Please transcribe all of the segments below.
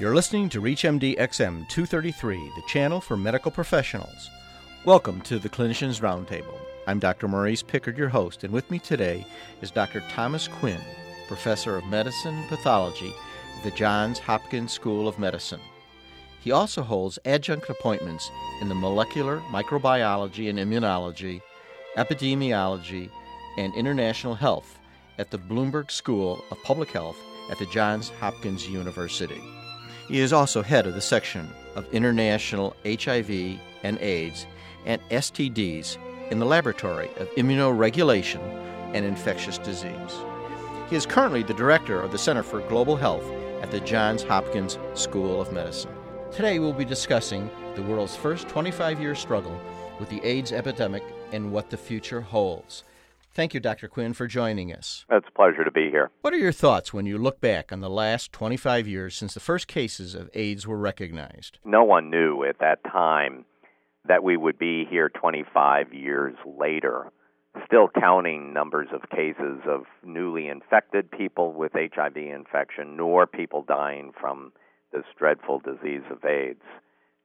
You're listening to ReachMD XM 233, the channel for medical professionals. Welcome to the Clinicians Roundtable. I'm Dr. Maurice Pickard, your host, and with me today is Dr. Thomas Quinn, professor of medicine and pathology at the Johns Hopkins School of Medicine. He also holds adjunct appointments in the molecular microbiology and immunology, epidemiology, and international health at the Bloomberg School of Public Health at the Johns Hopkins University. He is also head of the section of international HIV and AIDS and STDs in the Laboratory of Immunoregulation and Infectious Disease. He is currently the director of the Center for Global Health at the Johns Hopkins School of Medicine. Today we'll be discussing the world's first 25 year struggle with the AIDS epidemic and what the future holds. Thank you, Dr. Quinn, for joining us. It's a pleasure to be here. What are your thoughts when you look back on the last 25 years since the first cases of AIDS were recognized? No one knew at that time that we would be here 25 years later, still counting numbers of cases of newly infected people with HIV infection, nor people dying from this dreadful disease of AIDS.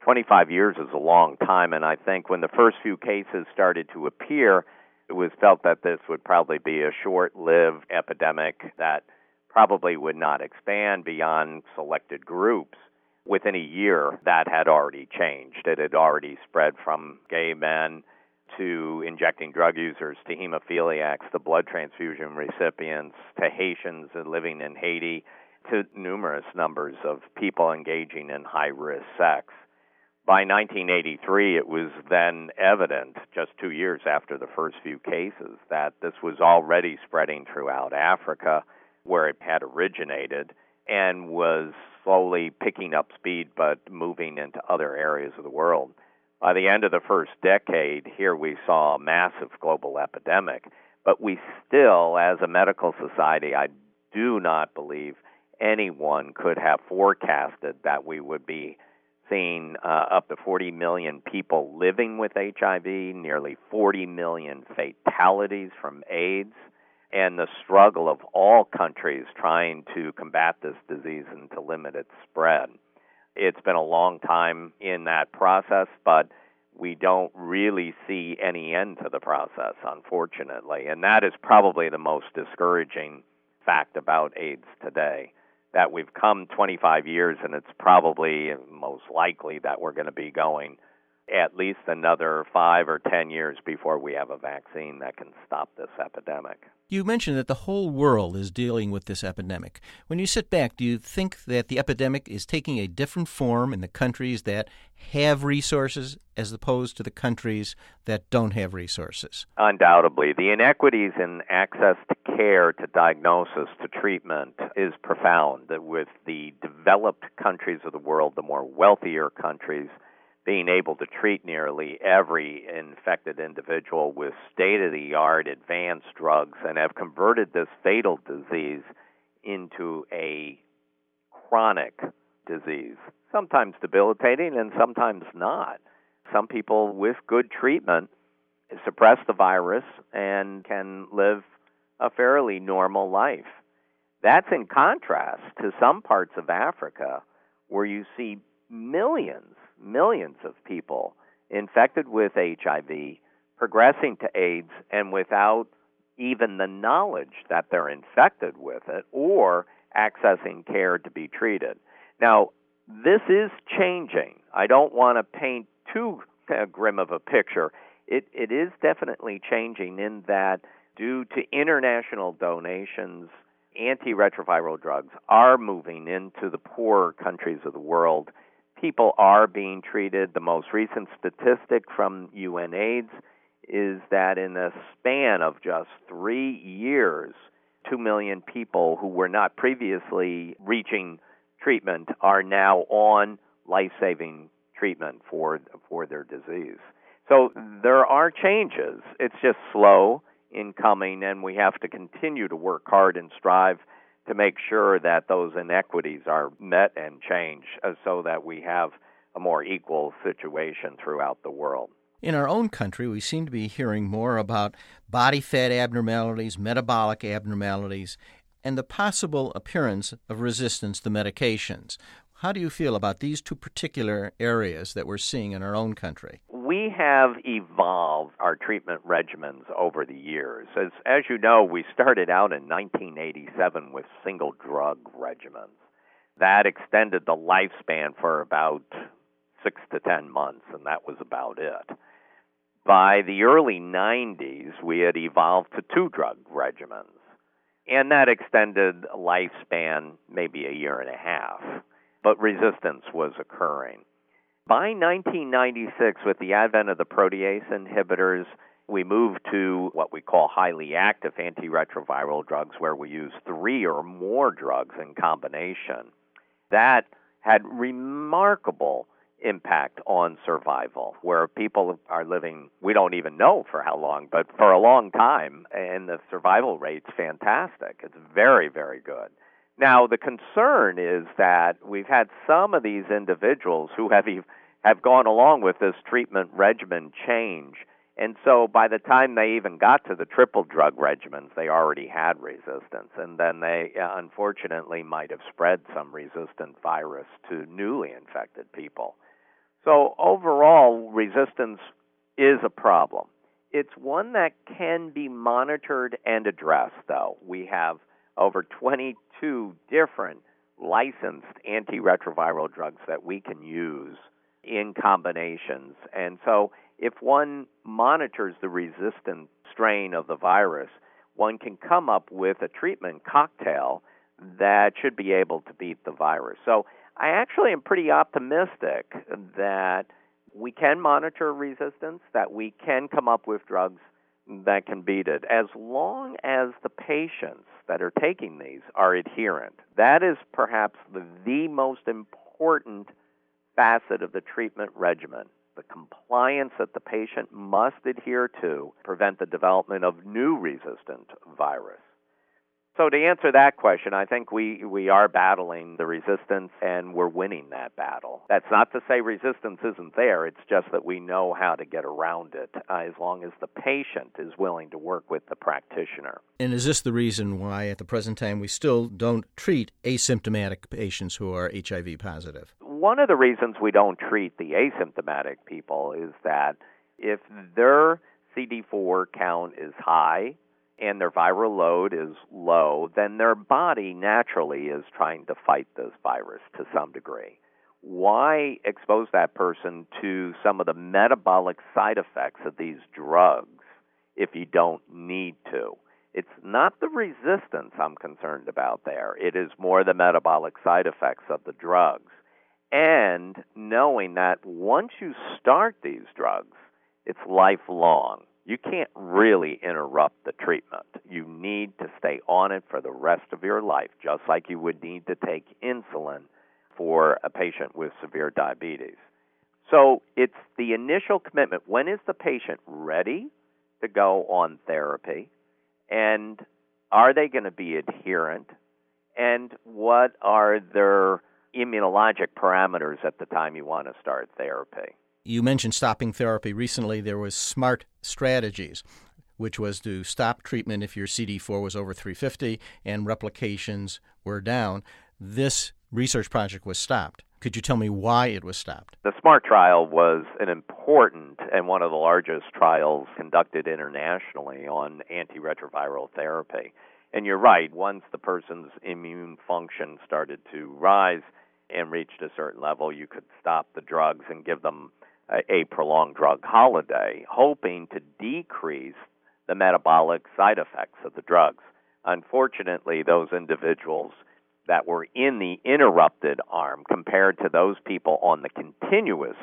25 years is a long time, and I think when the first few cases started to appear, it was felt that this would probably be a short lived epidemic that probably would not expand beyond selected groups. Within a year, that had already changed. It had already spread from gay men to injecting drug users to hemophiliacs to blood transfusion recipients to Haitians living in Haiti to numerous numbers of people engaging in high risk sex. By 1983, it was then evident, just two years after the first few cases, that this was already spreading throughout Africa, where it had originated, and was slowly picking up speed but moving into other areas of the world. By the end of the first decade, here we saw a massive global epidemic, but we still, as a medical society, I do not believe anyone could have forecasted that we would be seeing uh, up to 40 million people living with HIV, nearly 40 million fatalities from AIDS, and the struggle of all countries trying to combat this disease and to limit its spread. It's been a long time in that process, but we don't really see any end to the process, unfortunately. And that is probably the most discouraging fact about AIDS today that we've come 25 years, and it's probably most likely that we're going to be going at least another five or ten years before we have a vaccine that can stop this epidemic. You mentioned that the whole world is dealing with this epidemic. When you sit back, do you think that the epidemic is taking a different form in the countries that have resources as opposed to the countries that don't have resources? Undoubtedly. The inequities in access to care, to diagnosis, to treatment is profound. With the developed countries of the world, the more wealthier countries, being able to treat nearly every infected individual with state of the art advanced drugs and have converted this fatal disease into a chronic disease, sometimes debilitating and sometimes not. Some people with good treatment suppress the virus and can live a fairly normal life. That's in contrast to some parts of Africa where you see millions millions of people infected with HIV, progressing to AIDS, and without even the knowledge that they're infected with it or accessing care to be treated. Now, this is changing. I don't want to paint too grim of a picture. It, it is definitely changing in that, due to international donations, antiretroviral drugs are moving into the poorer countries of the world people are being treated. The most recent statistic from UNAIDS is that in a span of just three years, 2 million people who were not previously reaching treatment are now on life saving treatment for, for their disease. So there are changes. It's just slow in coming, and we have to continue to work hard and strive to make sure that those inequities are met and changed uh, so that we have a more equal situation throughout the world. In our own country, we seem to be hearing more about body fat abnormalities, metabolic abnormalities, and the possible appearance of resistance to medications. How do you feel about these two particular areas that we're seeing in our own country? We have evolved our treatment regimens over the years. As, as you know, we started out in 1987 with single drug regimens. That extended the lifespan for about six to ten months, and that was about it. By the early 90s, we had evolved to two drug regimens, and that extended lifespan maybe a year and a half, but resistance was occurring. By 1996, with the advent of the protease inhibitors, we moved to what we call highly active antiretroviral drugs, where we use three or more drugs in combination. That had remarkable impact on survival, where people are living, we don't even know for how long, but for a long time, and the survival rate's fantastic. It's very, very good. Now, the concern is that we've had some of these individuals who have, have gone along with this treatment regimen change and so by the time they even got to the triple drug regimens, they already had resistance. And then they uh, unfortunately might have spread some resistant virus to newly infected people. So overall, resistance is a problem. It's one that can be monitored and addressed, though. We have over 22 different licensed antiretroviral drugs that we can use in combinations. And so if one monitors the resistant strain of the virus, one can come up with a treatment cocktail that should be able to beat the virus. So I actually am pretty optimistic that we can monitor resistance, that we can come up with drugs that can beat it, as long as the patients that are taking these are adherent. That is perhaps the, the most important facet of the treatment regimen the compliance that the patient must adhere to prevent the development of new resistant virus. So to answer that question, I think we, we are battling the resistance and we're winning that battle. That's not to say resistance isn't there, it's just that we know how to get around it uh, as long as the patient is willing to work with the practitioner. And is this the reason why at the present time we still don't treat asymptomatic patients who are HIV positive? one of the reasons we don't treat the asymptomatic people is that if their CD4 count is high and their viral load is low, then their body naturally is trying to fight this virus to some degree. Why expose that person to some of the metabolic side effects of these drugs if you don't need to? It's not the resistance I'm concerned about there. It is more the metabolic side effects of the drugs and knowing that once you start these drugs, it's lifelong. You can't really interrupt the treatment. You need to stay on it for the rest of your life, just like you would need to take insulin for a patient with severe diabetes. So it's the initial commitment. When is the patient ready to go on therapy? And are they going to be adherent? And what are their immunologic parameters at the time you want to start therapy. You mentioned stopping therapy. Recently, there was SMART strategies, which was to stop treatment if your CD4 was over 350 and replications were down. This research project was stopped. Could you tell me why it was stopped? The SMART trial was an important and one of the largest trials conducted internationally on antiretroviral therapy. And you're right, once the person's immune function started to rise, and reached a certain level, you could stop the drugs and give them a, prolonged drug holiday, hoping to decrease the metabolic side effects of the drugs. Unfortunately, those individuals that were in the interrupted arm compared to those people on the continuous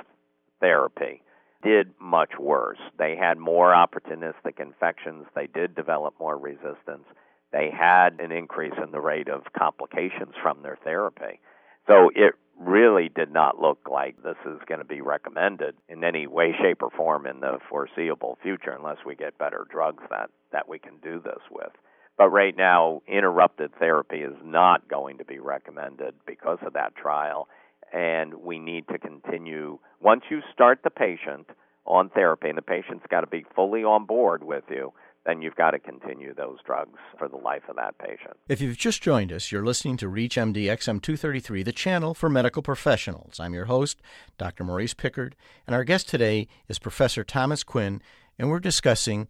therapy did much worse. They had more opportunistic infections, they did develop more resistance, they had an increase in the rate of complications from their therapy. So it really did not look like this is going to be recommended in any way, shape, or form in the foreseeable future unless we get better drugs that, that we can do this with. But right now, interrupted therapy is not going to be recommended because of that trial. And we need to continue. Once you start the patient on therapy, and the patient's got to be fully on board with you, then you've got to continue those drugs for the life of that patient. If you've just joined us, you're listening to ReachMD XM233, the channel for medical professionals. I'm your host, Dr. Maurice Pickard, and our guest today is Professor Thomas Quinn, and we're discussing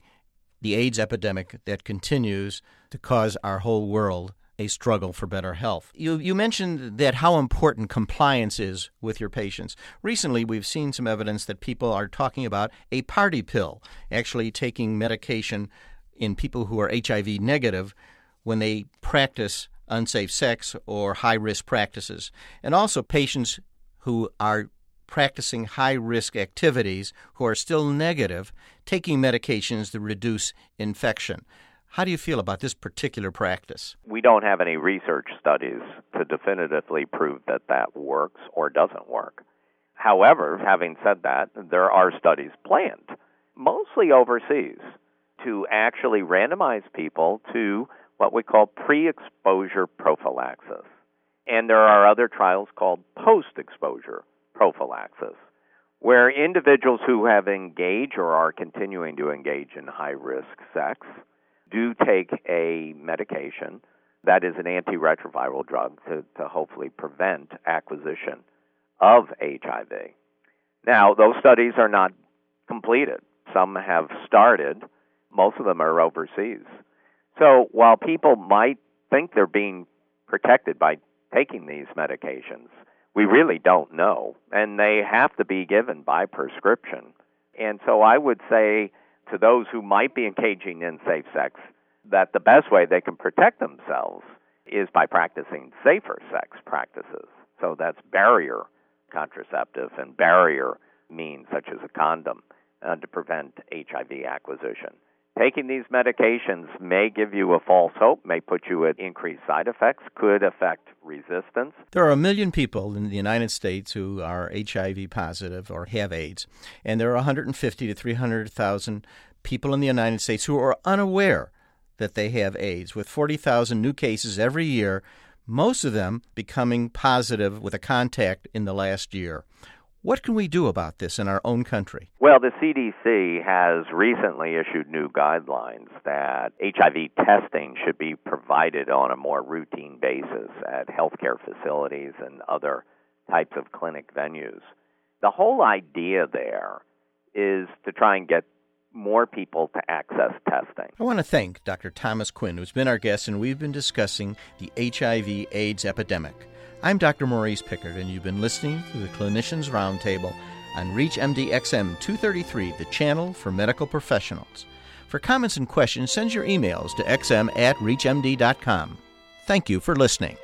the AIDS epidemic that continues to cause our whole world a struggle for better health. You, you mentioned that how important compliance is with your patients. Recently, we've seen some evidence that people are talking about a party pill, actually taking medication in people who are HIV negative when they practice unsafe sex or high risk practices, and also patients who are practicing high risk activities who are still negative taking medications to reduce infection. How do you feel about this particular practice? We don't have any research studies to definitively prove that that works or doesn't work. However, having said that, there are studies planned, mostly overseas, to actually randomize people to what we call pre exposure prophylaxis. And there are other trials called post exposure prophylaxis, where individuals who have engaged or are continuing to engage in high risk sex do take a medication that is an antiretroviral drug to, to hopefully prevent acquisition of HIV. Now, those studies are not completed. Some have started, most of them are overseas. So while people might think they're being protected by taking these medications, we really don't know. And they have to be given by prescription. And so I would say to those who might be engaging in safe sex that the best way they can protect themselves is by practicing safer sex practices. So that's barrier contraceptive and barrier means such as a condom uh, to prevent HIV acquisition. Taking these medications may give you a false hope, may put you at increased side effects, could affect resistance. There are a million people in the United States who are HIV positive or have AIDS, and there are 150 to 300,000 people in the United States who are unaware that they have AIDS, with 40,000 new cases every year, most of them becoming positive with a contact in the last year. What can we do about this in our own country? Well, the CDC has recently issued new guidelines that HIV testing should be provided on a more routine basis at healthcare facilities and other types of clinic venues. The whole idea there is to try and get more people to access testing. I want to thank Dr. Thomas Quinn, who's been our guest, and we've been discussing the HIV AIDS epidemic. I'm Dr. Maurice Pickard, and you've been listening to the Clinicians Roundtable on ReachMD XM 233, the channel for medical professionals. For comments and questions, send your emails to xm at reachmd.com. Thank you for listening.